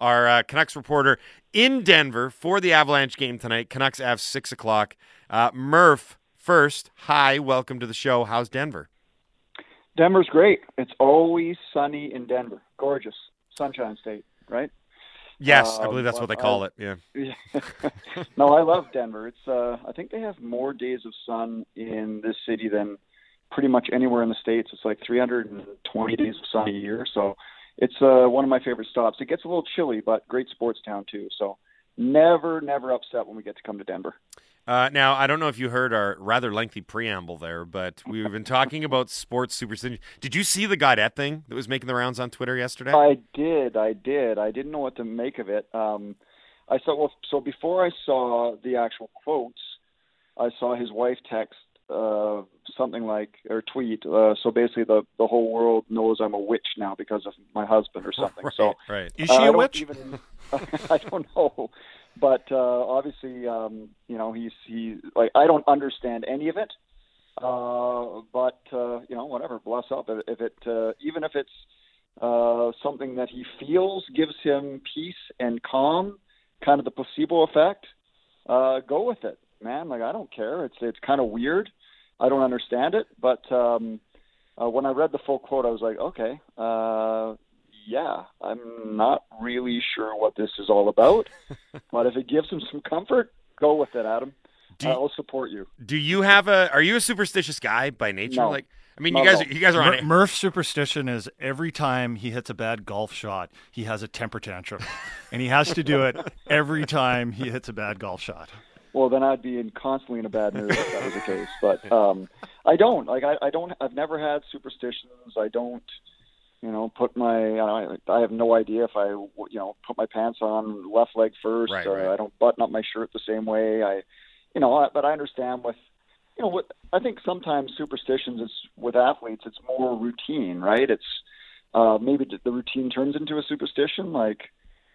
our uh, Canucks reporter in Denver for the Avalanche game tonight. Canucks have six o'clock. Uh, Murph, first, hi, welcome to the show. How's Denver? Denver's great. It's always sunny in Denver. Gorgeous. Sunshine State, right? Yes, I believe that's what they call uh, it. Yeah. no, I love Denver. It's uh I think they have more days of sun in this city than pretty much anywhere in the states. It's like 320 days of sun a year, so it's uh one of my favorite stops. It gets a little chilly, but great sports town too. So never never upset when we get to come to Denver. Uh, now, I don't know if you heard our rather lengthy preamble there, but we've been talking about sports superstition. Did you see the Gaudette thing that was making the rounds on Twitter yesterday? I did, I did. I didn't know what to make of it. Um, I saw well, so before I saw the actual quotes, I saw his wife text uh, something like or tweet. Uh, so basically, the the whole world knows I'm a witch now because of my husband or something. right, so right. Is she uh, a witch? Even, I don't know, but uh, obviously, um, you know, he's he like I don't understand any of it. Uh, but uh, you know, whatever. Bless up if, if it uh, even if it's uh, something that he feels gives him peace and calm, kind of the placebo effect. Uh, go with it, man. Like I don't care. It's it's kind of weird. I don't understand it, but um, uh, when I read the full quote, I was like, okay, uh, yeah, I'm not really sure what this is all about, but if it gives him some comfort, go with it, Adam. Do you- I'll support you. Do you have a? Are you a superstitious guy by nature? No. Like, I mean, you guys, at all. you guys are on Mur- it. Murph's superstition is every time he hits a bad golf shot, he has a temper tantrum, and he has to do it every time he hits a bad golf shot. Well, then I'd be in constantly in a bad mood if that was the case. But um, I don't like. I, I don't. I've never had superstitions. I don't. You know, put my. I, I have no idea if I. You know, put my pants on left leg first. Right, uh, right. I don't button up my shirt the same way. I. You know, I, but I understand with. You know, what I think sometimes superstitions is with athletes. It's more routine, right? It's uh, maybe the routine turns into a superstition, like.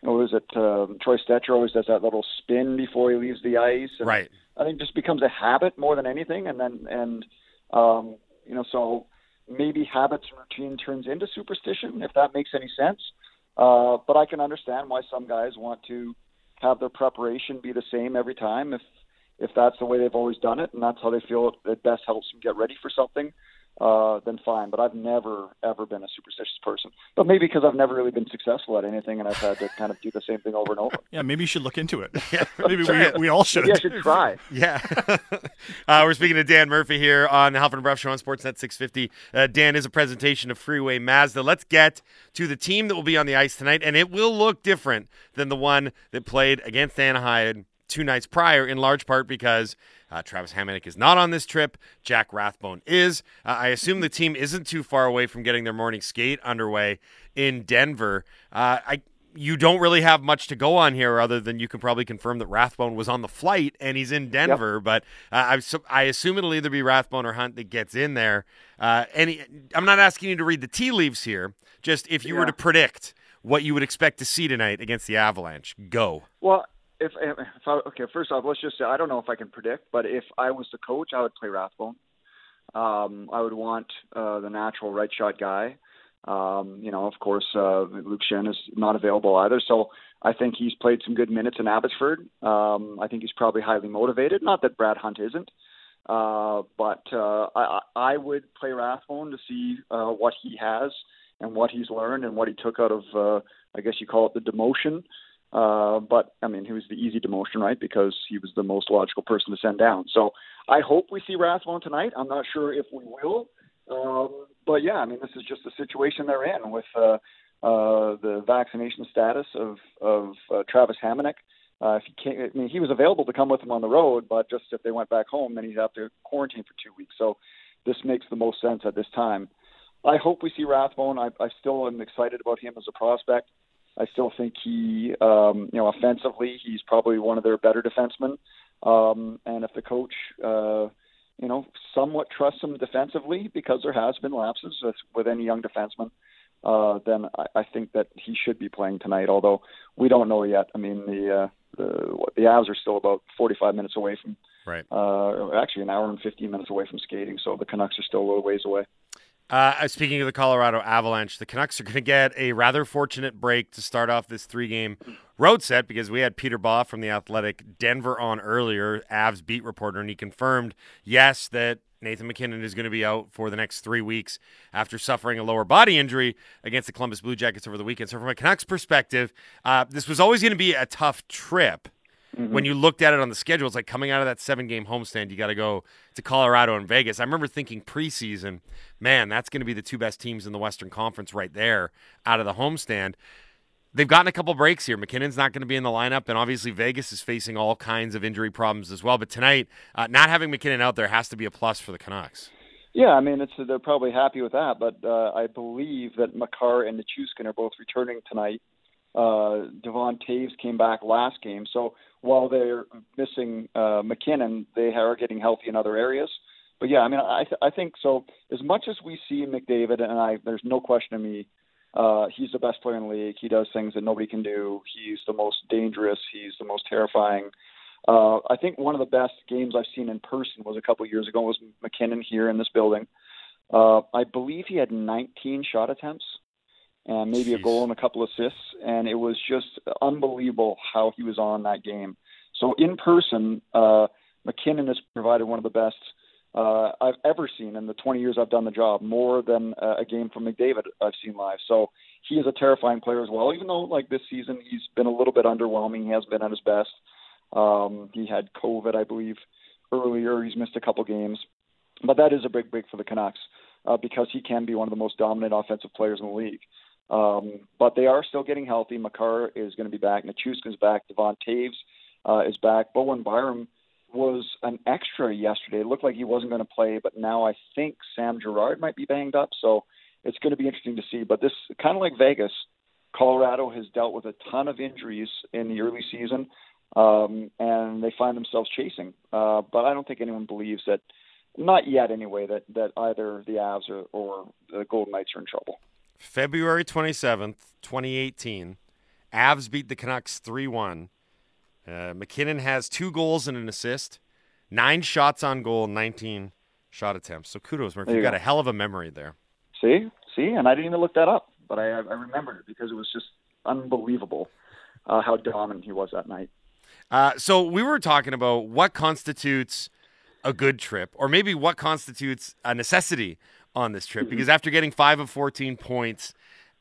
What was it? Um, Troy Stecher always does that little spin before he leaves the ice. And Right. I think it just becomes a habit more than anything, and then and um, you know, so maybe habits and routine turns into superstition, if that makes any sense. Uh, but I can understand why some guys want to have their preparation be the same every time, if if that's the way they've always done it, and that's how they feel it, it best helps them get ready for something. Uh, then fine, but I've never ever been a superstitious person. But maybe because I've never really been successful at anything, and I've had to kind of do the same thing over and over. Yeah, maybe you should look into it. Yeah, maybe we, we all should. Maybe I should try. Yeah. uh, we're speaking to Dan Murphy here on the Halford and Brough Show on Sportsnet 650. Uh, Dan is a presentation of Freeway Mazda. Let's get to the team that will be on the ice tonight, and it will look different than the one that played against Anaheim two nights prior, in large part because uh, Travis Hamonic is not on this trip. Jack Rathbone is. Uh, I assume the team isn't too far away from getting their morning skate underway in Denver. Uh, I you don't really have much to go on here other than you can probably confirm that Rathbone was on the flight and he's in Denver. But uh, I, I assume it'll either be Rathbone or Hunt that gets in there. Uh, any, I'm not asking you to read the tea leaves here. Just if you were to predict what you would expect to see tonight against the Avalanche, go. Well, if, if I, okay, first off, let's just say I don't know if I can predict, but if I was the coach, I would play Rathbone. Um, I would want uh, the natural right shot guy. Um, you know, of course, uh, Luke Schenn is not available either, so I think he's played some good minutes in Abbotsford. Um, I think he's probably highly motivated. Not that Brad Hunt isn't, uh, but uh, I, I would play Rathbone to see uh, what he has and what he's learned and what he took out of, uh, I guess you call it the demotion. Uh, but I mean, he was the easy demotion, right? Because he was the most logical person to send down. So I hope we see Rathbone tonight. I'm not sure if we will, um, but yeah, I mean, this is just the situation they're in with uh, uh, the vaccination status of of uh, Travis Hamonic. Uh, if he can't, I mean, he was available to come with him on the road, but just if they went back home, then he'd have to quarantine for two weeks. So this makes the most sense at this time. I hope we see Rathbone. I, I still am excited about him as a prospect. I still think he, um, you know, offensively, he's probably one of their better defensemen. Um, and if the coach, uh, you know, somewhat trusts him defensively, because there has been lapses with, with any young defenseman, uh, then I, I think that he should be playing tonight. Although we don't know yet. I mean, the uh, the the Avs are still about 45 minutes away from, Right. uh, actually an hour and 15 minutes away from skating. So the Canucks are still a little ways away. Uh, speaking of the Colorado Avalanche, the Canucks are going to get a rather fortunate break to start off this three-game road set because we had Peter Baugh from the Athletic Denver on earlier, Avs beat reporter, and he confirmed yes that Nathan MacKinnon is going to be out for the next three weeks after suffering a lower body injury against the Columbus Blue Jackets over the weekend. So, from a Canucks perspective, uh, this was always going to be a tough trip Mm-hmm. When you looked at it on the schedule, it's like coming out of that seven game homestand, you got to go to Colorado and Vegas. I remember thinking preseason, man, that's going to be the two best teams in the Western Conference right there out of the homestand. They've gotten a couple breaks here. MacKinnon's not going to be in the lineup, and obviously Vegas is facing all kinds of injury problems as well. But tonight, uh, not having MacKinnon out there has to be a plus for the Canucks. Yeah, I mean, it's they're probably happy with that, but uh, I believe that Makar and Nichushkin are both returning tonight. Uh, Devon Toews came back last game, so while they're missing uh, MacKinnon, they are getting healthy in other areas. But yeah, I mean, I th- I think so. As much as we see McDavid, and I, there's no question to me, uh, he's the best player in the league. He does things that nobody can do. He's the most dangerous. He's the most terrifying. Uh, I think one of the best games I've seen in person was a couple years ago. Was MacKinnon here in this building? Uh, I believe he had 19 shot attempts and maybe Jeez. a goal and a couple assists. And it was just unbelievable how he was on that game. So in person, uh, MacKinnon has provided one of the best uh, I've ever seen in the 20 years I've done the job, more than uh, a game from McDavid I've seen live. So he is a terrifying player as well. Even though like this season he's been a little bit underwhelming, he has been at his best. Um, he had COVID, I believe, earlier. He's missed a couple games, but that is a big, big for the Canucks uh, because he can be one of the most dominant offensive players in the league. Um, but they are still getting healthy. Makar is going to be back. Nichushkin's back. Devon Toews uh, is back. Bowen Byram was an extra yesterday. It looked like he wasn't going to play, but now I think Sam Girard might be banged up. So it's going to be interesting to see. But this kind of like Vegas, Colorado has dealt with a ton of injuries in the early season, um, and they find themselves chasing. Uh, but I don't think anyone believes that, not yet anyway, that that either the Avs or, or the Golden Knights are in trouble. February 27th, 2018. Avs beat the Canucks 3 1. Uh, MacKinnon has two goals and an assist, nine shots on goal, 19 shot attempts. So kudos, Murphy. You, you got go. a hell of a memory there. See? See? And I didn't even look that up, but I, I remembered it because it was just unbelievable uh, how dominant he was that night. Uh, so we were talking about what constitutes a good trip, or maybe what constitutes a necessity on this trip because after getting five of 14 points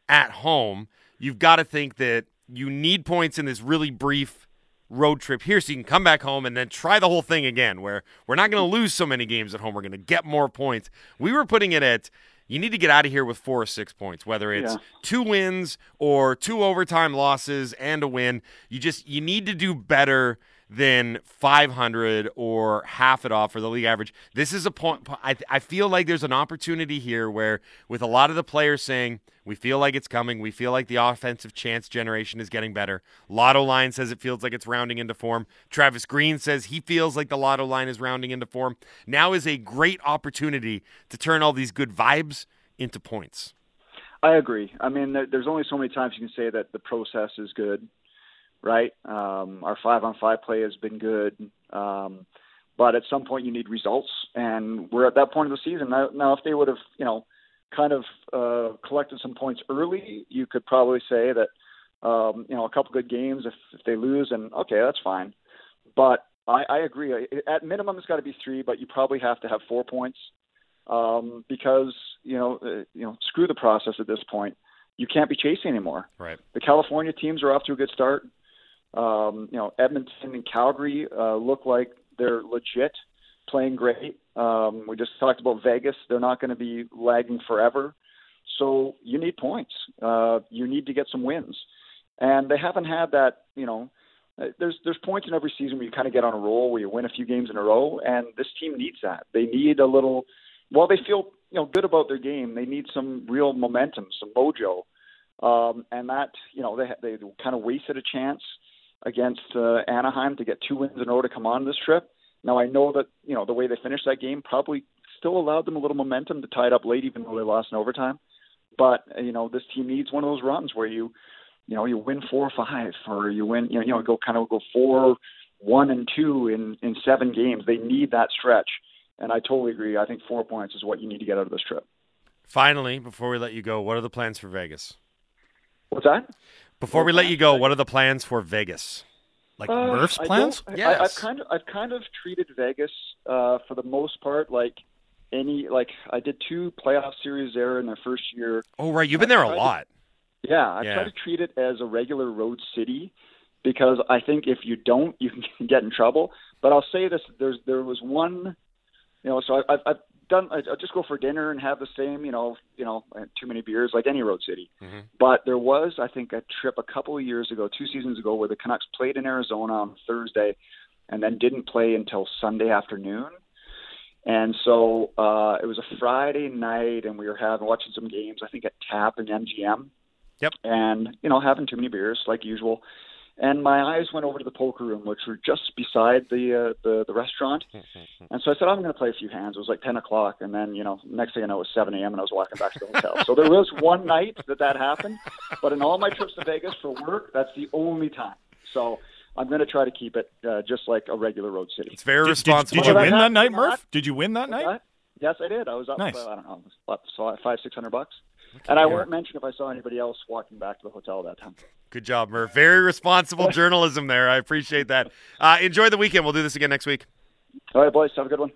at home, you've got to think that you need points in this really brief road trip here so you can come back home and then try the whole thing again where we're not going to lose so many games at home we're going to get more points. We were putting it at you need to get out of here with four or six points whether it's yeah. two wins or two overtime losses and a win. You just you need to do better than 500 or half it off for the league average. This is a point. I, I feel like there's an opportunity here where, with a lot of the players saying, we feel like it's coming, we feel like the offensive chance generation is getting better. Lotto line says it feels like it's rounding into form. Travis Green says he feels like the Lotto line is rounding into form. Now is a great opportunity to turn all these good vibes into points. I agree. I mean, there's only so many times you can say that the process is good right? Um, our five on five play has been good. Um, but at some point you need results, and we're at that point of the season now. Now, if they would have, you know, kind of uh, collected some points early, you could probably say that, um, you know, a couple good games. If, if they lose, and okay, that's fine. But I, I agree. At minimum, it's got to be three, but you probably have to have four points um, because you know, uh, you know, screw the process at this point. You can't be chasing anymore. Right. The California teams are off to a good start. Um, you know, Edmonton and Calgary uh, look like they're legit, playing great. Um, we just talked about Vegas; they're not going to be lagging forever. So you need points. Uh, you need to get some wins, and they haven't had that. You know, uh, there's there's points in every season where you kind of get on a roll, where you win a few games in a row, and this team needs that. They need a little. While they feel you know good about their game, they need some real momentum, some mojo, um, and that you know they they kind of wasted a chance against uh, Anaheim to get two wins in order to come on this trip. Now I know that you know the way they finished that game probably still allowed them a little momentum to tie it up late, even though they lost in overtime. But uh, you know this team needs one of those runs where you, you know, you win four or five, or you win, you know, you know, go kind of go four, one and two in in seven games. They need that stretch, and I totally agree. I think four points is what you need to get out of this trip. Finally, before we let you go, what are the plans for Vegas? What's that? Before we let you go, what are the plans for Vegas? Like Uh, Murph's plans? don't- I, Yes. I, I've kind of I've kind of treated Vegas uh, for the most part like any like I did two playoff series there in their first year. Oh, right. You've been there a tried to- lot. Yeah, I Yeah. try to treat it as a regular road city because I think if you don't, you can get in trouble. But I'll say this: there's there was one, you know, so I, I've I've done. I, just go for dinner and have the same, you know, you know, too many beers like any road city. Mhm. But there was, I think, a trip a couple of years ago, two seasons ago, where the Canucks played in Arizona on Thursday, and then didn't play until Sunday afternoon. And so uh, it was a Friday night, and we were having watching some games. I think at Tap and MGM. Yep. And you know, having too many beers like usual. And my eyes went over to the poker room, which were just beside the uh, the the restaurant. And so I said, I'm going to play a few hands. It was like 10 o'clock, and then you know, next thing I know, it was 7 a.m. and I was walking back to the hotel. so there was one night that that happened, but in all my trips to Vegas for work, that's the only time. So I'm going to try to keep it uh, just like a regular road city. It's very Did, did, responsible. did you win that that night, happened Murph? Did you win that night? Yes, I did. I was up. Nice. Uh, I don't know, up so five, six hundred bucks. And I here. won't mention if I saw anybody else walking back to the hotel that time. Good job, Murph. Very responsible journalism there. I appreciate that. Uh, enjoy the weekend. We'll do this again next week. All right, boys. Have a good one.